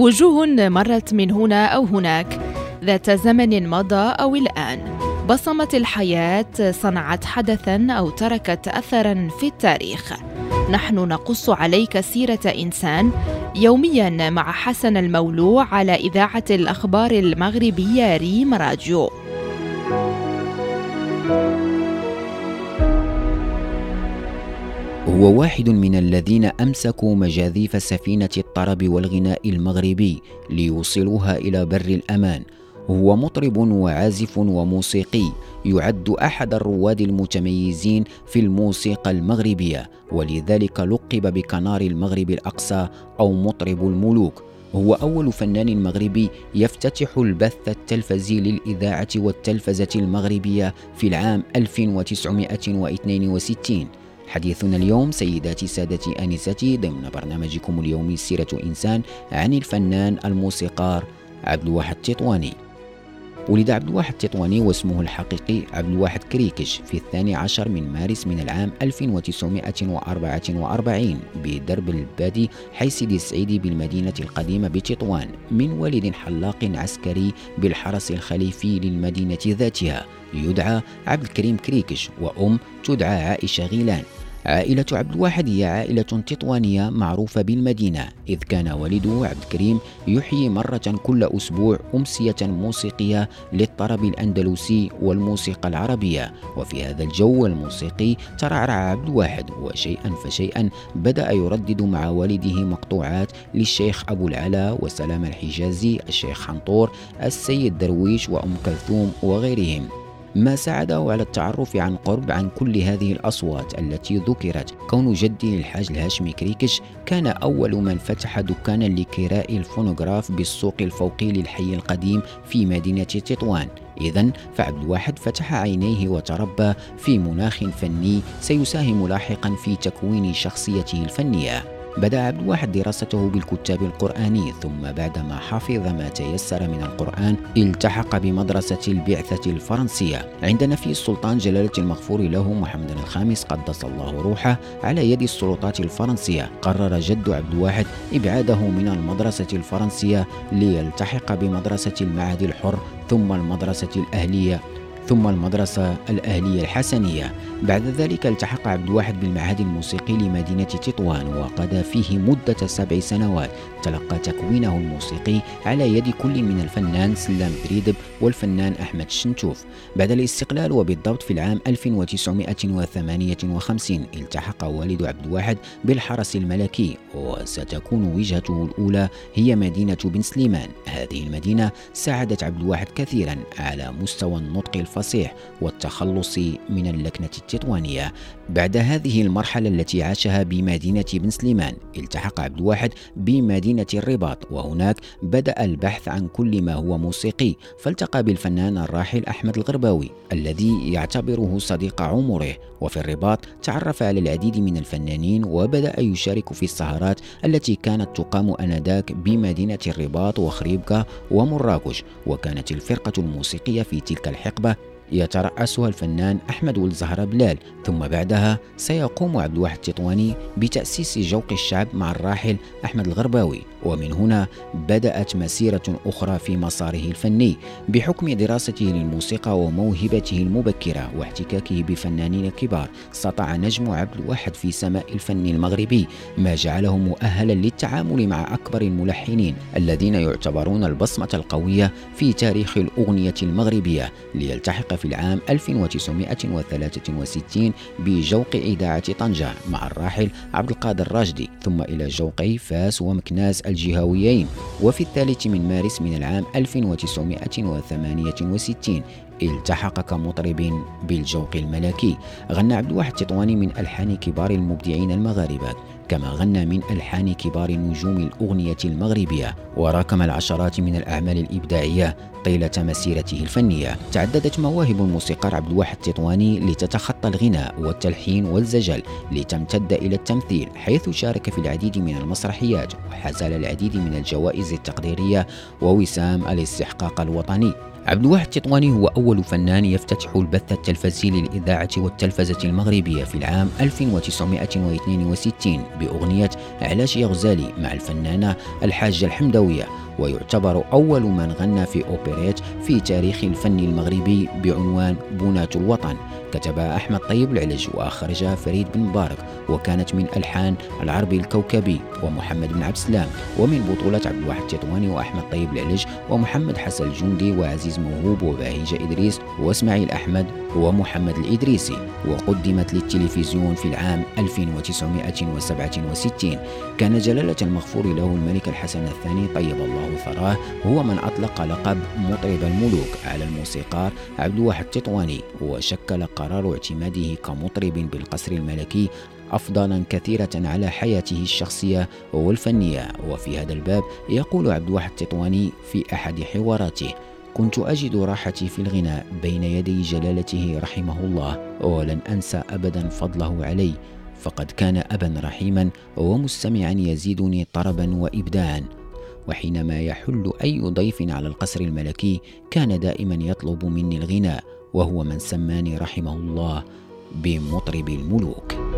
وجوه مرت من هنا أو هناك. ذات زمن مضى أو الآن بصمت الحياة صنعت حدثا أو تركت أثرا في التاريخ. نحن نقص عليك سيرة إنسان يوميا مع حسن المولوع على إذاعة الأخبار المغربية ريم راديو هو واحد من الذين أمسكوا مجاذيف سفينة الطرب والغناء المغربي ليوصلوها إلى بر الأمان. هو مطرب وعازف وموسيقي يعد أحد الرواد المتميزين في الموسيقى المغربية ولذلك لقب بكنار المغرب الأقصى أو مطرب الملوك. هو أول فنان مغربي يفتتح البث التلفزي للإذاعة والتلفزة المغربية في العام 1962 حديثنا اليوم سيداتي سادتي آنستي ضمن برنامجكم اليومي سيرة إنسان عن الفنان الموسيقار عبد الواحد تطواني ولد عبد الواحد التطواني واسمه الحقيقي عبد الواحد كريكش في الثاني عشر من مارس من العام 1944 بدرب البادي حي سيدي السعيدي بالمدينة القديمة بتطوان من والد حلاق عسكري بالحرس الخليفي للمدينة ذاتها. يدعى عبد الكريم كريكش وأم تدعى عائشة غيلان. عائلة عبد الواحد هي عائلة تطوانية معروفة بالمدينة إذ كان والده عبد الكريم يحيي مرة كل أسبوع أمسية موسيقية للطرب الأندلسي والموسيقى العربية وفي هذا الجو الموسيقي ترعرع عبد الواحد وشيئا فشيئا بدأ يردد مع والده مقطوعات للشيخ أبو العلا وسلام الحجازي الشيخ حنطور السيد درويش وأم كلثوم وغيرهم. ما ساعده على التعرف عن قرب عن كل هذه الأصوات التي ذكرت. كون جدي الحاج الهاشمي كريكش كان أول من فتح دكانا لكراء الفونوغراف بالسوق الفوقي للحي القديم في مدينة تطوان. إذا فعبد الواحد فتح عينيه وتربى في مناخ فني سيساهم لاحقا في تكوين شخصيته الفنية. بدأ عبد الواحد دراسته بالكتاب القرآني ثم بعدما حفظ ما تيسر من القرآن التحق بمدرسة البعثة الفرنسية. عند نفي السلطان جلالة المغفور له محمد الخامس قدس الله روحه على يد السلطات الفرنسية. قرر جد عبد الواحد إبعاده من المدرسة الفرنسية ليلتحق بمدرسة المعهد الحر ثم المدرسة الأهلية. ثم المدرسة الأهلية الحسنية. بعد ذلك التحق عبد الواحد بالمعهد الموسيقي لمدينة تطوان وقضى فيه مدة سبع سنوات. تلقى تكوينه الموسيقي على يد كل من الفنان سلام بريدب والفنان أحمد الشنتوف بعد الاستقلال وبالضبط في العام 1958 التحق والد عبد الواحد بالحرس الملكي وستكون وجهته الأولى هي مدينة بن سليمان. هذه المدينة ساعدت عبد الواحد كثيرا على مستوى النطق الفصيح والتخلص من اللكنة التطوانية. بعد هذه المرحلة التي عاشها بمدينة بن سليمان التحق عبد الواحد بمدينة الرباط وهناك بدأ البحث عن كل ما هو موسيقي. فالتقى بالفنان الراحل أحمد الغرباوي الذي يعتبره صديق عمره. وفي الرباط تعرف على العديد من الفنانين وبدأ يشارك في السهرات التي كانت تقام آنذاك بمدينة الرباط وخريبكا ومراكش. وكانت الفرقة الموسيقية في تلك الحقبة يترأسها الفنان أحمد ولد زهرة بلال ثم بعدها سيقوم عبد الواحد التطواني بتأسيس جوق الشعب مع الراحل أحمد الغرباوي. ومن هنا بدأت مسيرة أخرى في مساره الفني بحكم دراسته للموسيقى وموهبته المبكرة واحتكاكه بفنانين كبار. سطع نجم عبد الواحد في سماء الفن المغربي ما جعله مؤهلا للتعامل مع أكبر الملحنين الذين يعتبرون البصمة القوية في تاريخ الأغنية المغربية. ليلتحق في العام 1963 بجوق إذاعة طنجة مع الراحل عبد القادر راشدي ثم إلى جوقي فاس ومكناس الجهويين. وفي الثالث من مارس من العام 1968 التحق كمطرب بالجوق الملكي. غنى عبد الواحد التطواني من ألحان كبار المبدعين المغاربة. كما غنى من ألحان كبار نجوم الأغنية المغربية وراكم العشرات من الأعمال الإبداعية طيلة مسيرته الفنية. تعددت مواهب الموسيقار عبد الواحد التطواني لتتخطى الغناء والتلحين والزجل لتمتد إلى التمثيل حيث شارك في العديد من المسرحيات وحصل العديد من الجوائز التقديرية ووسام الاستحقاق الوطني. عبد الواحد التطواني هو أول فنان يفتتح البث التلفزي للإذاعة والتلفزة المغربية في العام 1962 بأغنية علاش يا غزالي مع الفنانة الحاجة الحمدوية ويعتبر أول من غنى في أوبريت في تاريخ الفن المغربي بعنوان بنات الوطن. كتبها أحمد طيب العلج وأخرجها فريد بن مبارك وكانت من ألحان العربي الكوكبي ومحمد بن عبد السلام ومن بطولة عبد الواحد التطواني وأحمد طيب العلج ومحمد حسن الجندي وعزيز موهوب وبهيجة إدريس وإسماعيل أحمد ومحمد الإدريسي وقدمت للتلفزيون في العام 1967 كان جلالة المغفور له الملك الحسن الثاني طيب الله ثراه هو من أطلق لقب مطرب الملوك على الموسيقار عبد الواحد التطواني وشكل قرار اعتماده كمطرب بالقصر الملكي أفضالا كثيرة على حياته الشخصية والفنية. وفي هذا الباب يقول عبد الواحد التطواني في أحد حواراته كنت أجد راحتي في الغناء بين يدي جلالته رحمه الله ولن أنسى أبدا فضله علي فقد كان أبا رحيما ومستمعا يزيدني طربا وإبداعا. وحينما يحل أي ضيف على القصر الملكي كان دائما يطلب مني الغناء وهو من سماني رحمه الله بمطرب الملوك.